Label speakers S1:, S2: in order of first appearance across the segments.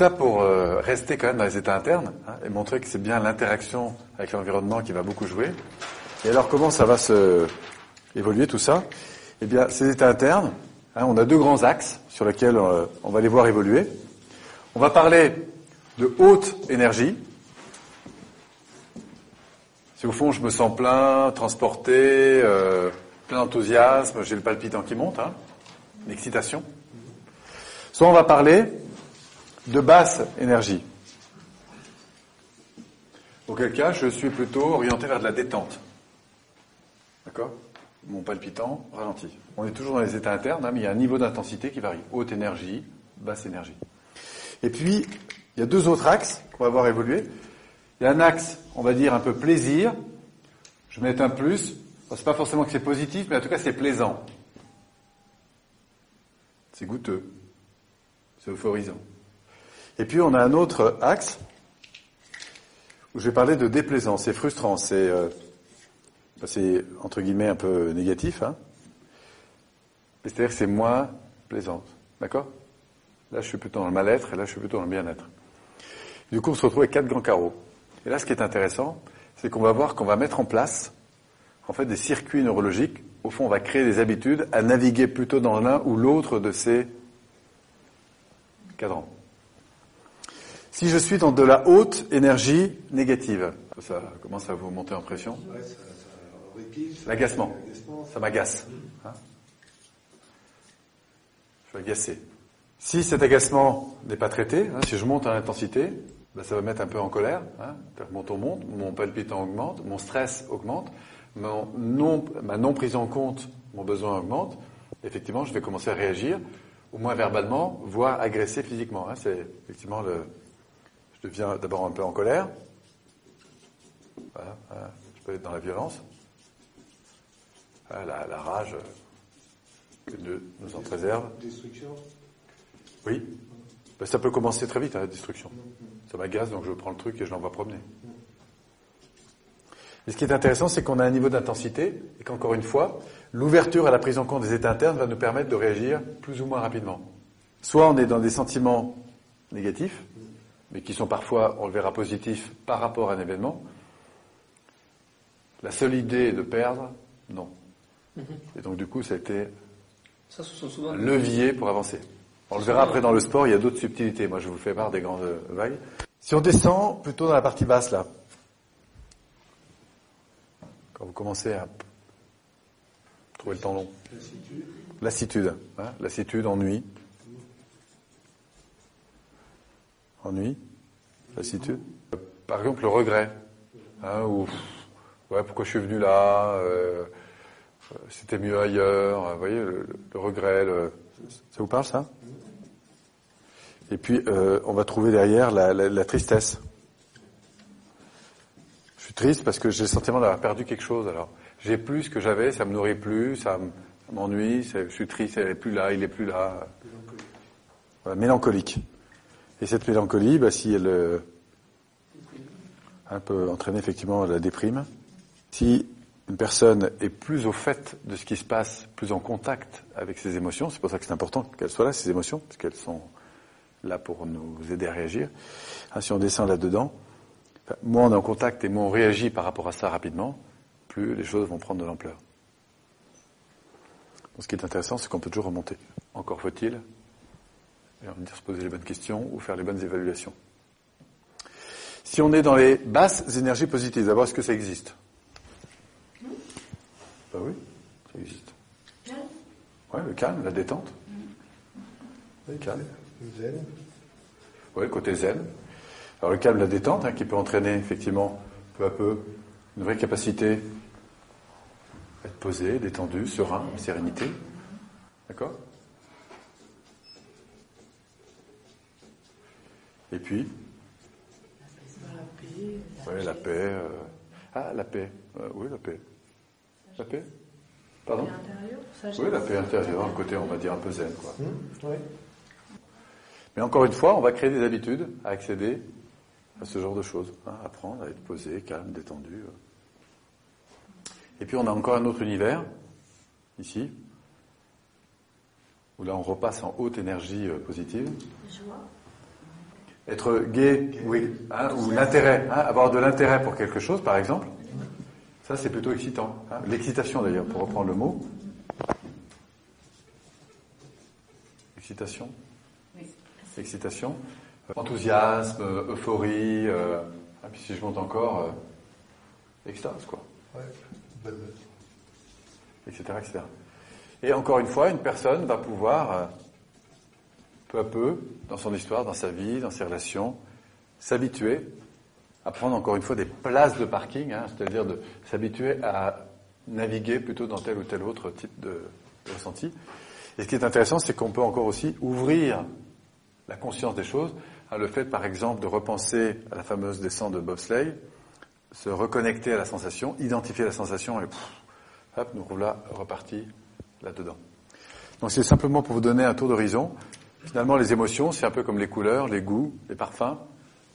S1: ça pour euh, rester quand même dans les états internes hein, et montrer que c'est bien l'interaction avec l'environnement qui va beaucoup jouer. Et alors comment ça va se évoluer tout ça? Eh bien, ces états internes, hein, on a deux grands axes sur lesquels euh, on va les voir évoluer. On va parler de haute énergie. Si au fond je me sens plein, transporté, euh, plein d'enthousiasme, j'ai le palpitant qui monte, hein, l'excitation. Soit on va parler de basse énergie. Auquel cas, je suis plutôt orienté vers de la détente. D'accord? Mon palpitant ralentit. On est toujours dans les états internes, hein, mais il y a un niveau d'intensité qui varie. Haute énergie, basse énergie. Et puis, il y a deux autres axes qu'on va voir évoluer. Il y a un axe, on va dire, un peu plaisir. Je mets un plus. c'est pas forcément que c'est positif, mais en tout cas, c'est plaisant. C'est goûteux. C'est euphorisant. Et puis on a un autre axe où je vais parler de déplaisance. C'est frustrant, c'est euh, c'est entre guillemets un peu négatif. Hein C'est-à-dire que c'est moins plaisant. D'accord? Là, je suis plutôt dans le mal-être et là, je suis plutôt dans le bien-être. Du coup, on se retrouve avec quatre grands carreaux. Et là, ce qui est intéressant, c'est qu'on va voir qu'on va mettre en place en fait des circuits neurologiques. Au fond, on va créer des habitudes à naviguer plutôt dans l'un ou l'autre de ces cadrans. Si je suis dans de la haute énergie négative, ça commence à vous monter en pression L'agacement. Ça m'agace. Hein je suis agacé. Si cet agacement n'est pas traité, hein, si je monte en intensité, ben ça va mettre un peu en colère. Hein, mon ton monte, mon palpitant augmente, mon stress augmente, mon non, ma non prise en compte, mon besoin augmente. Effectivement, je vais commencer à réagir, au moins verbalement, voire agresser physiquement. Hein, c'est effectivement le, je deviens d'abord un peu en colère. Voilà, Je peux être dans la violence. la, rage que Dieu nous en préserve.
S2: Destruction
S1: Oui. Ben, ça peut commencer très vite, hein, la destruction. Ça m'agace, donc je prends le truc et je l'envoie promener. Et ce qui est intéressant, c'est qu'on a un niveau d'intensité et qu'encore une fois, l'ouverture à la prise en compte des états internes va nous permettre de réagir plus ou moins rapidement. Soit on est dans des sentiments négatifs, mais qui sont parfois, on le verra, positifs par rapport à un événement, la seule idée de perdre, non. Mhm. Et donc du coup, ça a été un levier pour avancer. On le verra après dans le sport, il y a d'autres subtilités. Moi, je vous fais part des grandes vagues. Si on descend plutôt dans la partie basse, là, quand vous commencez à trouver le temps long. Lassitude. Lassitude, hein, lassitude, ennui. Ennui Lassitude Par exemple, le regret. Hein, ou, ouais, pourquoi je suis venu là euh, C'était mieux ailleurs. Vous voyez, le, regret. ça vous parle, ça? Et puis, euh, on va trouver derrière la, la, tristesse. Je suis triste parce que j'ai le sentiment d'avoir perdu quelque chose. Alors, j'ai plus ce que j'avais, ça me nourrit plus, ça m'ennuie, je suis triste, elle est plus là, il est plus là. Voilà, mélancolique. Et cette mélancolie, bah, si elle euh, peut entraîner effectivement la déprime, si une personne est plus au fait de ce qui se passe, plus en contact avec ses émotions, c'est pour ça que c'est important qu'elles soient là, ces émotions, parce qu'elles sont là pour nous aider à réagir. Hein, si on descend là-dedans, moins on est en contact et moins on réagit par rapport à ça rapidement, plus les choses vont prendre de l'ampleur. ce qui est intéressant, c'est qu'on peut toujours remonter. Encore faut-il dire se poser les bonnes questions ou faire les bonnes évaluations. Si on est dans les basses énergies positives, d'abord, est-ce que ça existe? Ben oui, ça existe. Ouais, le calme, la détente. Le calme. Le zen. Oui, le côté zen. Alors le calme, la détente, hein, qui peut entraîner effectivement peu à peu une vraie capacité à être posé, détendu, serein, sérénité. D'accord? Et puis
S3: La paix.
S1: Oui, la paix. Euh, ah, la paix. Euh, oui, la paix. La paix Pardon Oui, la paix intérieure, un côté, on va dire, un peu zen. Quoi. Mmh, Mais encore une fois, on va créer des habitudes à accéder à ce genre de choses. Hein, apprendre à être posé, calme, détendu. Euh. Et puis on a encore un autre univers, ici, où là on repasse en haute énergie positive.
S3: Joie.
S1: Être gay, oui, hein, ou l'intérêt, hein, avoir de l'intérêt pour quelque chose, par exemple. Ça, c'est plutôt excitant. hein. L'excitation, d'ailleurs, pour reprendre le mot. Excitation. Excitation. Euh, Enthousiasme, euphorie. euh, ah, puis si je monte encore, euh, extase, quoi.
S2: Ouais,
S1: etc., etc. Et encore une fois, une personne va pouvoir, euh, peu à peu, dans son histoire, dans sa vie, dans ses relations, s'habituer à prendre encore une fois des places de parking, hein, c'est-à-dire de s'habituer à naviguer plutôt dans tel ou tel autre type de, ressenti. Et ce qui est intéressant, c'est qu'on peut encore aussi ouvrir la conscience des choses. hein, le fait, par exemple, de repenser à la fameuse descente de bobsleigh, se reconnecter à la sensation, identifier la sensation et pff, hop, nous voilà repartis là-dedans. Donc c'est simplement pour vous donner un tour d'horizon. Finalement, les émotions, c'est un peu comme les couleurs, les goûts, les parfums.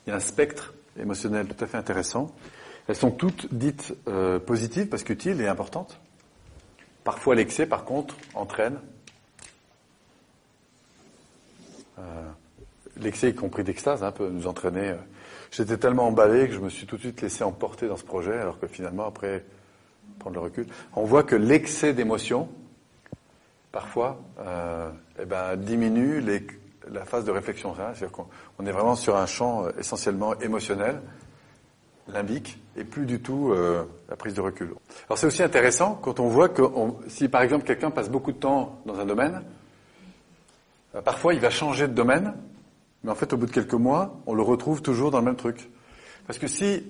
S1: Il y a un spectre émotionnel tout à fait intéressant. Elles sont toutes dites euh, positives parce qu'utiles et importantes. Parfois, l'excès, par contre, entraîne. Euh, l'excès, y compris d'extase, hein, peut nous entraîner. euh. J'étais tellement emballé que je me suis tout de suite laissé emporter dans ce projet, alors que finalement, après, prendre le recul, on voit que l'excès d'émotion, parfois, euh, eh ben, diminue la phase de réflexion. hein. C'est-à-dire qu'on on est vraiment sur un champ euh, essentiellement émotionnel, limbique, et plus du tout euh, la prise de recul. Alors c'est aussi intéressant quand on voit que si par exemple quelqu'un passe beaucoup de temps dans un domaine, parfois il va changer de domaine, mais en fait au bout de quelques mois, on le retrouve toujours dans le même truc. Parce que si,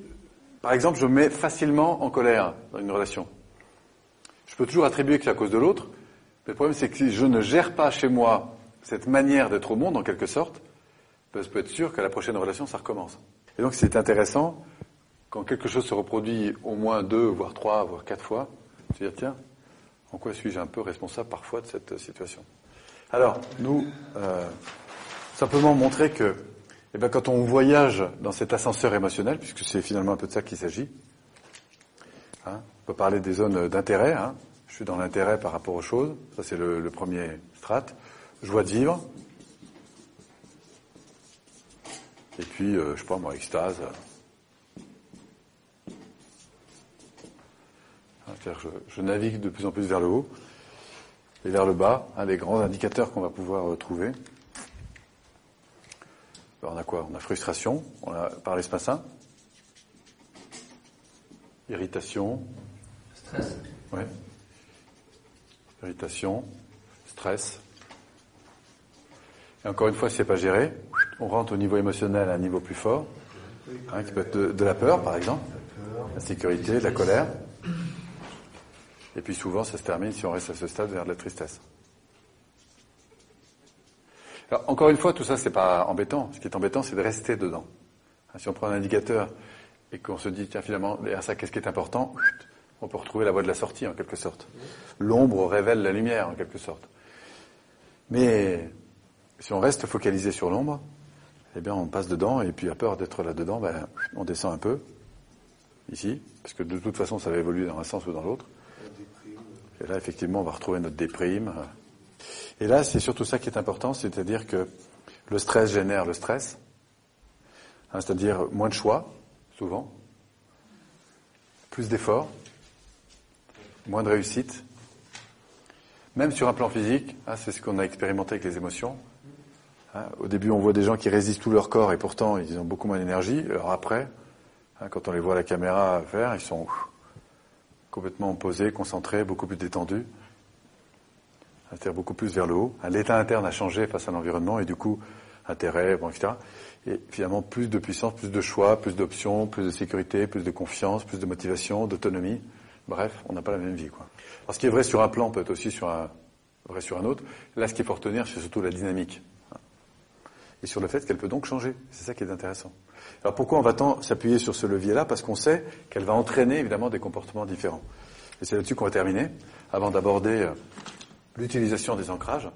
S1: par exemple, je me mets facilement en colère dans une relation, je peux toujours attribuer que c'est à cause de l'autre, le problème c'est que si je ne gère pas chez moi cette manière d'être au monde, en quelque sorte, ben, je peux être sûr qu'à la prochaine relation, ça recommence. Et donc c'est intéressant, quand quelque chose se reproduit au moins deux, voire trois, voire quatre fois, se dire, tiens, en quoi suis-je un peu responsable parfois de cette situation? Alors, nous, euh, simplement montrer que eh ben, quand on voyage dans cet ascenseur émotionnel, puisque c'est finalement un peu de ça qu'il s'agit, hein, on peut parler des zones d'intérêt, hein, je suis dans l'intérêt par rapport aux choses, ça c'est le, le premier strat, joie de vivre, et puis, euh, je sais pas moi, extase. Que je, je navigue de plus en plus vers le haut et vers le bas, un des grands indicateurs qu'on va pouvoir euh, trouver. Alors, on a quoi? On a frustration, on a par l'espace sain, irritation,
S2: Stress.
S1: ouais. Irritation, stress. Et encore une fois, si c'est pas géré, on rentre au niveau émotionnel à un niveau plus fort, hein, qui peut être de, la peur, par exemple, la sécurité, la colère. Et puis souvent, ça se termine, si on reste à ce stade, vers de la tristesse. Alors, encore une fois, tout ça, c'est pas embêtant. Ce qui est embêtant, c'est de rester dedans. Si on prend un indicateur et qu'on se dit, tiens, finalement, derrière ça, qu'est-ce qui est important? On peut retrouver la voie de la sortie, en quelque sorte. L'ombre révèle la lumière, en quelque sorte. Mais si on reste focalisé sur l'ombre, eh bien, on passe dedans, et puis à peur d'être là-dedans, ben, on descend un peu, ici, parce que de toute façon, ça va évoluer dans un sens ou dans l'autre. Et là, effectivement, on va retrouver notre déprime. Et là, c'est surtout ça qui est important, c'est-à-dire que le stress génère le stress, hein, c'est-à-dire moins de choix, souvent, plus d'efforts, moins de réussite. Même sur un plan physique, hein, c'est ce qu'on a expérimenté avec les émotions. Hein, au début, on voit des gens qui résistent tout leur corps et pourtant ils ont beaucoup moins d'énergie. Alors après, hein, quand on les voit à la caméra faire, ils sont complètement posés, concentrés, beaucoup plus détendus. C'est-à-dire beaucoup plus vers le haut. L'état interne a changé face à l'environnement et du coup, intérêt, bon, etc. Et finalement, plus de puissance, plus de choix, plus d'options, plus de sécurité, plus de confiance, plus de motivation, d'autonomie. Bref, on n'a pas la même vie, quoi. Alors, ce qui est vrai sur un plan peut être aussi sur un, vrai sur un autre. Là, ce qu'il faut retenir, c'est surtout la dynamique. Et sur le fait qu'elle peut donc changer. C'est ça qui est intéressant. Alors, pourquoi on va tant s'appuyer sur ce levier-là? Parce qu'on sait qu'elle va entraîner, évidemment, des comportements différents. Et c'est là-dessus qu'on va terminer, avant d'aborder euh, l'utilisation des ancrages.